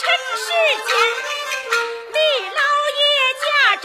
尘世间，李老爷驾舟。